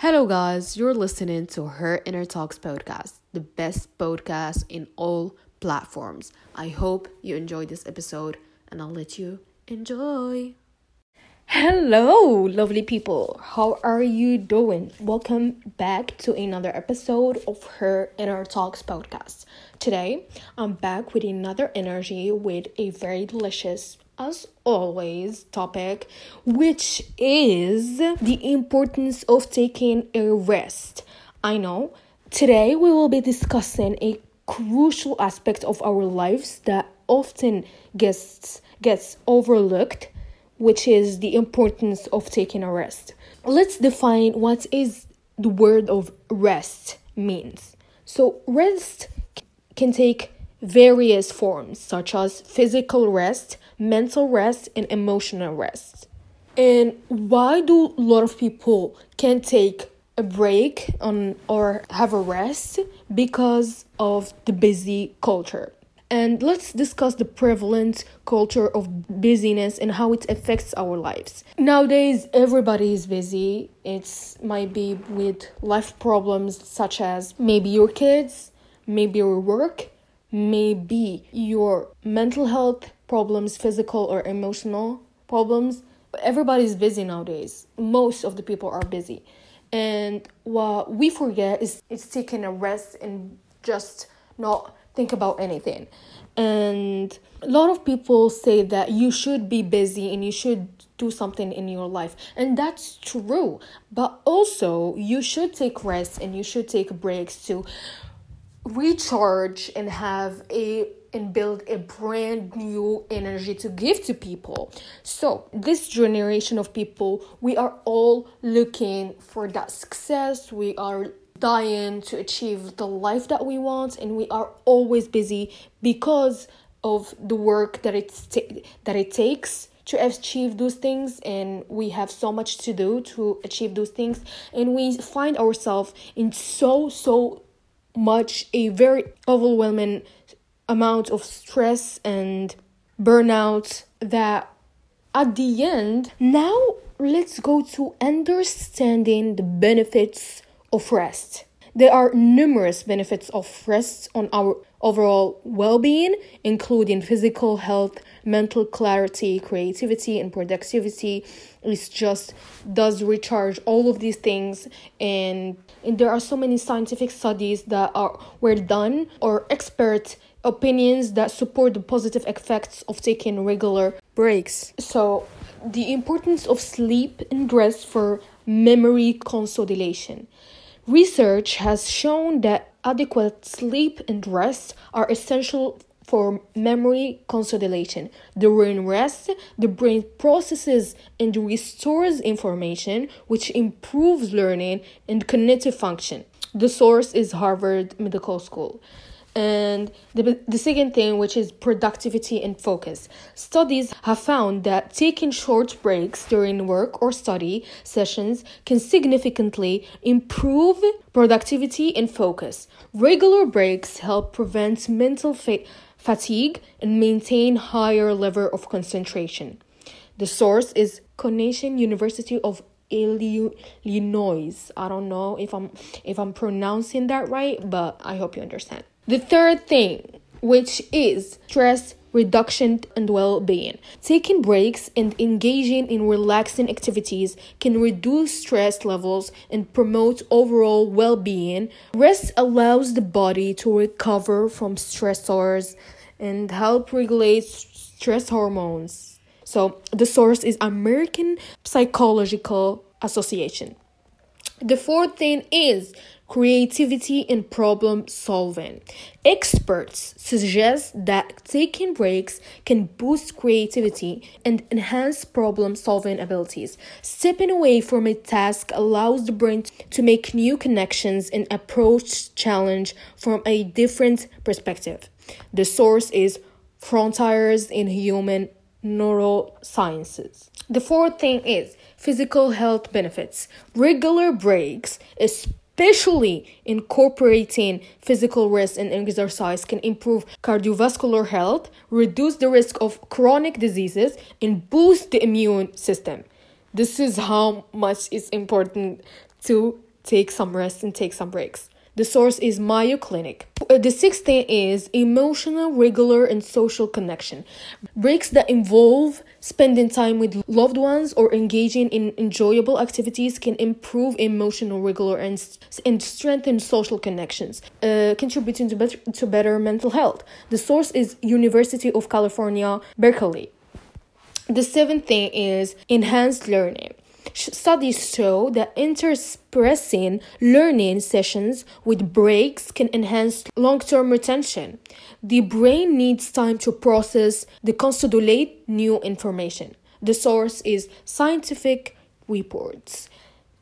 Hello, guys. You're listening to Her Inner Talks podcast, the best podcast in all platforms. I hope you enjoyed this episode and I'll let you enjoy. Hello, lovely people. How are you doing? Welcome back to another episode of Her Inner Talks podcast. Today, I'm back with another energy with a very delicious as always, topic, which is the importance of taking a rest. I know today we will be discussing a crucial aspect of our lives that often gets gets overlooked, which is the importance of taking a rest. Let's define what is the word of rest means. So rest can take various forms such as physical rest, mental rest, and emotional rest. And why do a lot of people can't take a break on or have a rest because of the busy culture? And let's discuss the prevalent culture of busyness and how it affects our lives. Nowadays, everybody is busy. It's might be with life problems such as maybe your kids, maybe your work, maybe your mental health problems, physical or emotional problems. Everybody's busy nowadays. Most of the people are busy. And what we forget is it's taking a rest and just not think about anything. And a lot of people say that you should be busy and you should do something in your life. And that's true. But also, you should take rest and you should take breaks to recharge and have a and build a brand new energy to give to people. So, this generation of people, we are all looking for that success. We are dying to achieve the life that we want and we are always busy because of the work that ta- that it takes to achieve those things and we have so much to do to achieve those things and we find ourselves in so so much a very overwhelming amount of stress and burnout that at the end now let's go to understanding the benefits of rest. There are numerous benefits of rest on our overall well-being including physical health mental clarity creativity and productivity. It's just does recharge all of these things. And, and there are so many scientific studies that are were done or expert opinions that support the positive effects of taking regular breaks. So the importance of sleep and rest for memory consolidation. Research has shown that adequate sleep and rest are essential for memory consolidation. During rest, the brain processes and restores information, which improves learning and cognitive function. The source is Harvard Medical School. And the, the second thing, which is productivity and focus. Studies have found that taking short breaks during work or study sessions can significantly improve productivity and focus. Regular breaks help prevent mental fa- fatigue and maintain higher level of concentration. The source is Connection University of Illinois. I don't know if I'm if I'm pronouncing that right, but I hope you understand. The third thing, which is stress reduction and well-being. Taking breaks and engaging in relaxing activities can reduce stress levels and promote overall well-being. Rest allows the body to recover from stressors and help regulate stress hormones. So, the source is American Psychological Association. The fourth thing is creativity and problem solving. Experts suggest that taking breaks can boost creativity and enhance problem solving abilities. Stepping away from a task allows the brain to make new connections and approach challenge from a different perspective. The source is Frontiers in Human Neurosciences. The fourth thing is physical health benefits. Regular breaks, especially incorporating physical rest and exercise, can improve cardiovascular health, reduce the risk of chronic diseases, and boost the immune system. This is how much is important to take some rest and take some breaks. The source is Mayo Clinic. Uh, the sixth thing is emotional, regular, and social connection. Breaks that involve spending time with loved ones or engaging in enjoyable activities can improve emotional, regular, and, and strengthen social connections, uh, contributing to better, to better mental health. The source is University of California, Berkeley. The seventh thing is enhanced learning. Studies show that interspersing learning sessions with breaks can enhance long term retention. The brain needs time to process consolidate new information. The source is scientific reports.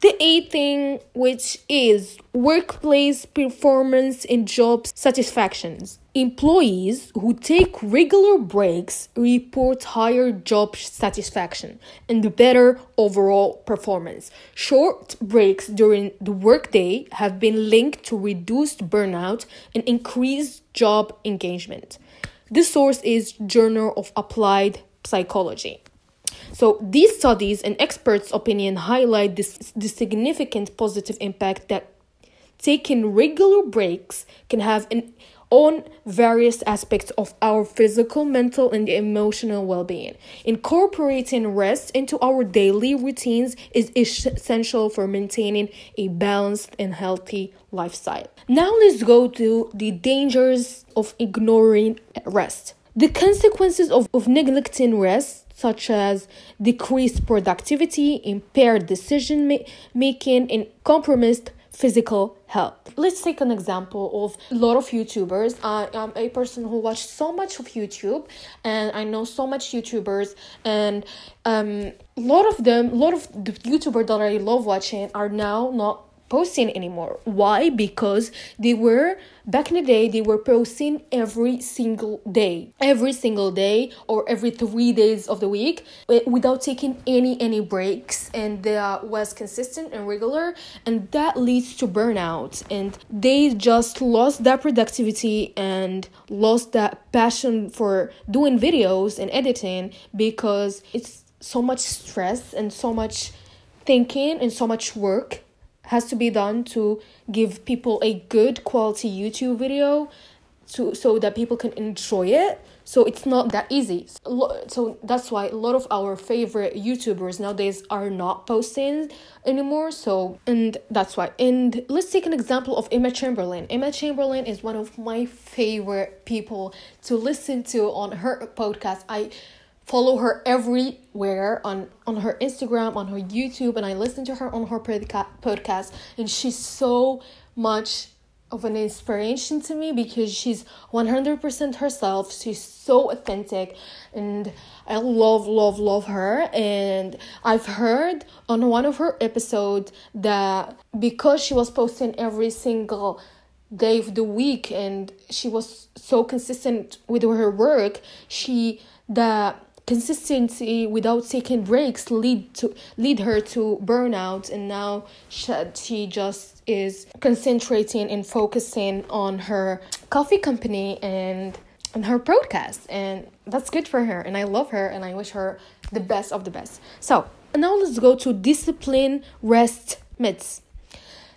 The eighth thing, which is workplace performance and job satisfactions. Employees who take regular breaks report higher job satisfaction and better overall performance. Short breaks during the workday have been linked to reduced burnout and increased job engagement. The source is Journal of Applied Psychology. So these studies and experts' opinion highlight this, the significant positive impact that taking regular breaks can have an on various aspects of our physical, mental, and emotional well being. Incorporating rest into our daily routines is essential for maintaining a balanced and healthy lifestyle. Now, let's go to the dangers of ignoring rest. The consequences of, of neglecting rest such as decreased productivity, impaired decision ma- making, and compromised physical health. Let's take an example of a lot of YouTubers. I am a person who watched so much of YouTube, and I know so much YouTubers, and um, a lot of them, a lot of the YouTubers that I love watching are now not posting anymore. Why? Because they were back in the day they were posting every single day, every single day or every three days of the week eh, without taking any any breaks, and that was consistent and regular, and that leads to burnout, and they just lost that productivity and lost that passion for doing videos and editing because it's so much stress and so much thinking and so much work has to be done to give people a good quality YouTube video to so that people can enjoy it. So it's not that easy. So that's why a lot of our favorite YouTubers nowadays are not posting anymore. So and that's why. And let's take an example of Emma Chamberlain. Emma Chamberlain is one of my favorite people to listen to on her podcast. I follow her everywhere on on her Instagram, on her YouTube, and I listen to her on her podcast. And she's so much of an inspiration to me because she's 100% herself. She's so authentic and I love love love her and I've heard on one of her episodes that because she was posting every single day of the week and she was so consistent with her work, she that consistency without taking breaks lead to lead her to burnout and now she, she just is concentrating and focusing on her coffee company and and her podcast and that's good for her and i love her and i wish her the best of the best. So now let's go to discipline rest myths.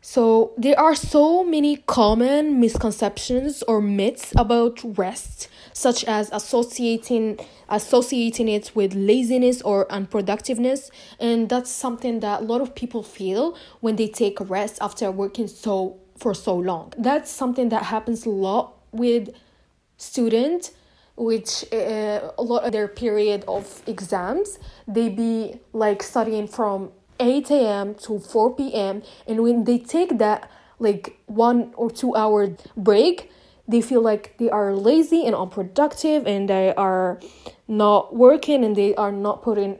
So there are so many common misconceptions or myths about rest such as associating associating it with laziness or unproductiveness. And that's something that a lot of people feel when they take a rest after working so for so long. That's something that happens a lot with students which uh, a lot of their period of exams they be like studying from 8 a.m to 4 p.m and when they take that like one or two hour break they feel like they are lazy and unproductive and they are not working and they are not putting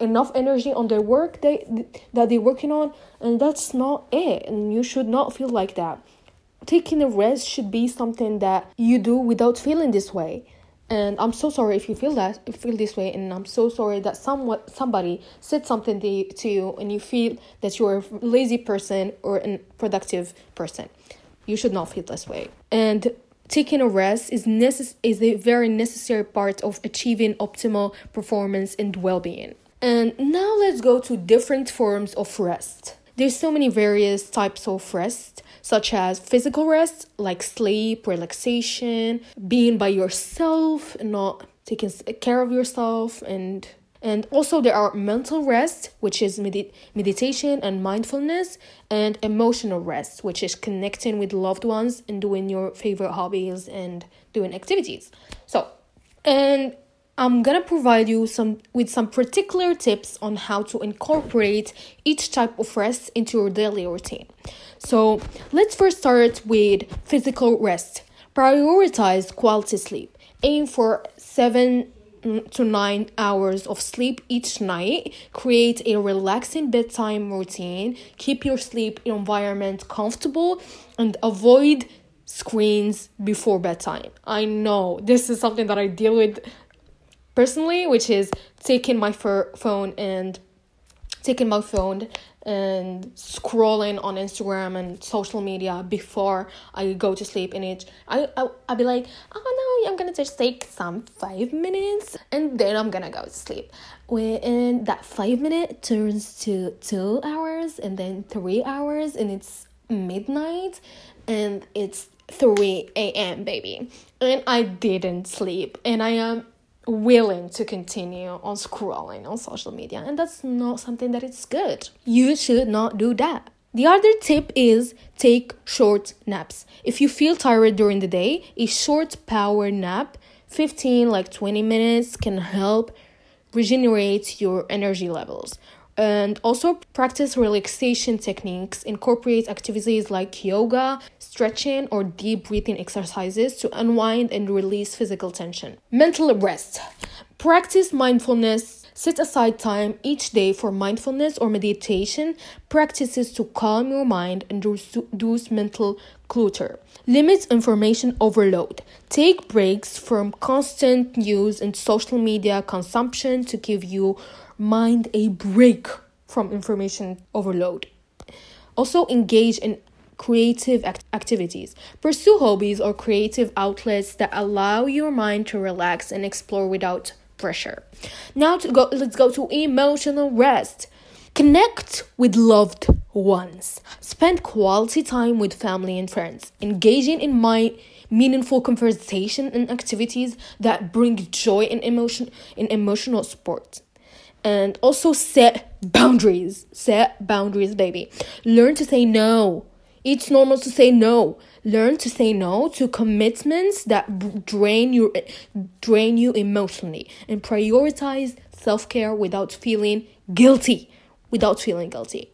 enough energy on their work they that they're working on and that's not it and you should not feel like that. Taking a rest should be something that you do without feeling this way. And i'm so sorry if you feel that you feel this way and i'm so sorry that somewhat somebody said something to, you and you feel that you're a lazy person or a productive person. You should not feel this way. And taking a rest is necess- is a very necessary part of achieving optimal performance and well-being. And now let's go to different forms of rest. There's so many various types of rest, such as physical rest, like sleep, relaxation, being by yourself, not taking care of yourself, and and also there are mental rest, which is med- meditation and mindfulness, and emotional rest, which is connecting with loved ones and doing your favorite hobbies and doing activities. So, and I'm gonna provide you some with some particular tips on how to incorporate each type of rest into your daily routine. So let's first start with physical rest. Prioritize quality sleep. Aim for seven to nine hours of sleep each night. Create a relaxing bedtime routine. Keep your sleep environment comfortable and avoid screens before bedtime. I know this is something that I deal with personally, which is taking my phone and taking my phone and scrolling on Instagram and social media before I go to sleep. And it, I, I, I'll be like, oh no, I'm gonna just take some five minutes and then I'm gonna go to sleep. When that five minute turns to two hours and then three hours and it's midnight and it's 3 a.m. baby. And I didn't sleep and I am willing to continue on scrolling on social media and that's not something that is good. You should not do that. The other tip is take short naps. If you feel tired during the day a short power nap 15 like 20 minutes can help regenerate your energy levels and also practice relaxation techniques. Incorporate activities like yoga stretching or deep breathing exercises to unwind and release physical tension. Mental rest. Practice mindfulness. Set aside time each day for mindfulness or meditation. Practices to calm your mind and reduce mental clutter. Limit information overload. Take breaks from constant news and social media consumption to give you mind a break from information overload. Also, engage in creative act- activities. Pursue hobbies or creative outlets that allow your mind to relax and explore without pressure. Now to go let's go to emotional rest. Connect with loved ones. Spend quality time with family and friends. Engaging in my meaningful conversation and activities that bring joy and emotion in emotional support and also set boundaries. Set boundaries, baby. Learn to say no. It's normal to say no. Learn to say no to commitments that drain you drain you emotionally and prioritize self-care without feeling guilty. Without feeling guilty.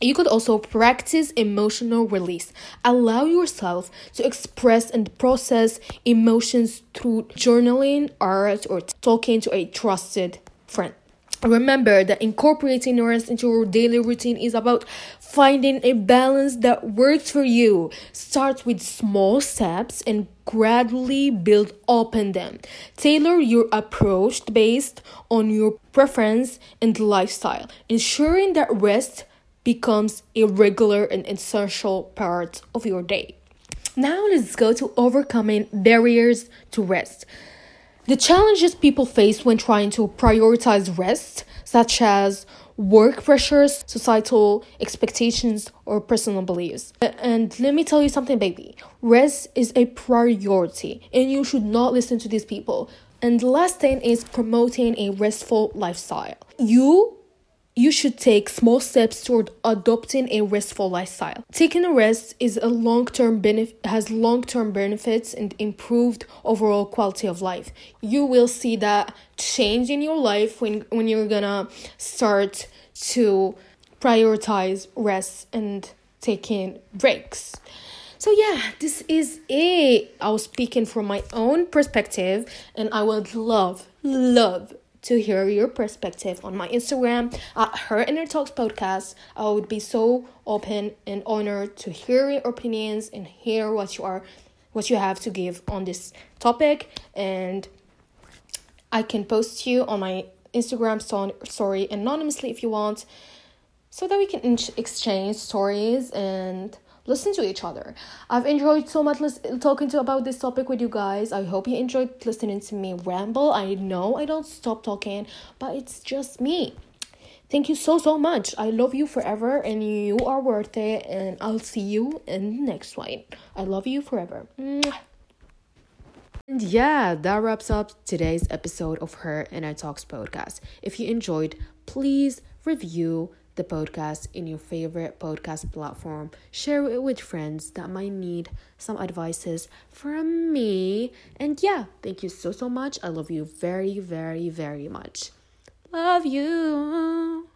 You could also practice emotional release. Allow yourself to express and process emotions through journaling, art, or talking to a trusted friend. Remember that incorporating rest into your daily routine is about finding a balance that works for you. Start with small steps and gradually build up upon them. Tailor your approach based on your preference and lifestyle, ensuring that rest becomes a regular and essential part of your day. Now let's go to overcoming barriers to rest. The challenges people face when trying to prioritize rest, such as work pressures, societal expectations, or personal beliefs. And let me tell you something, baby rest is a priority, and you should not listen to these people. And the last thing is promoting a restful lifestyle. You you should take small steps toward adopting a restful lifestyle. Taking a rest is a long-term benefit has long-term benefits and improved overall quality of life. You will see that change in your life when when you're gonna start to prioritize rest and taking breaks. So yeah, this is it. I was speaking from my own perspective and I would love love to hear your perspective on my Instagram at Her Inner Talks Podcast. I would be so open and honored to hear your opinions and hear what you are what you have to give on this topic and I can post you on my Instagram story anonymously if you want so that we can exchange stories and listen to each other. I've enjoyed so much talking to about this topic with you guys. I hope you enjoyed listening to me ramble. I know I don't stop talking, but it's just me. Thank you so, so much. I love you forever and you are worth it. And I'll see you in the next one. I love you forever. Mwah. And yeah, that wraps up today's episode of Her Inner Talks podcast. If you enjoyed, please review the podcast in your favorite podcast platform. Share it with friends that might need some advices from me. And yeah, thank you so, so much. I love you very, very, very much. Love you.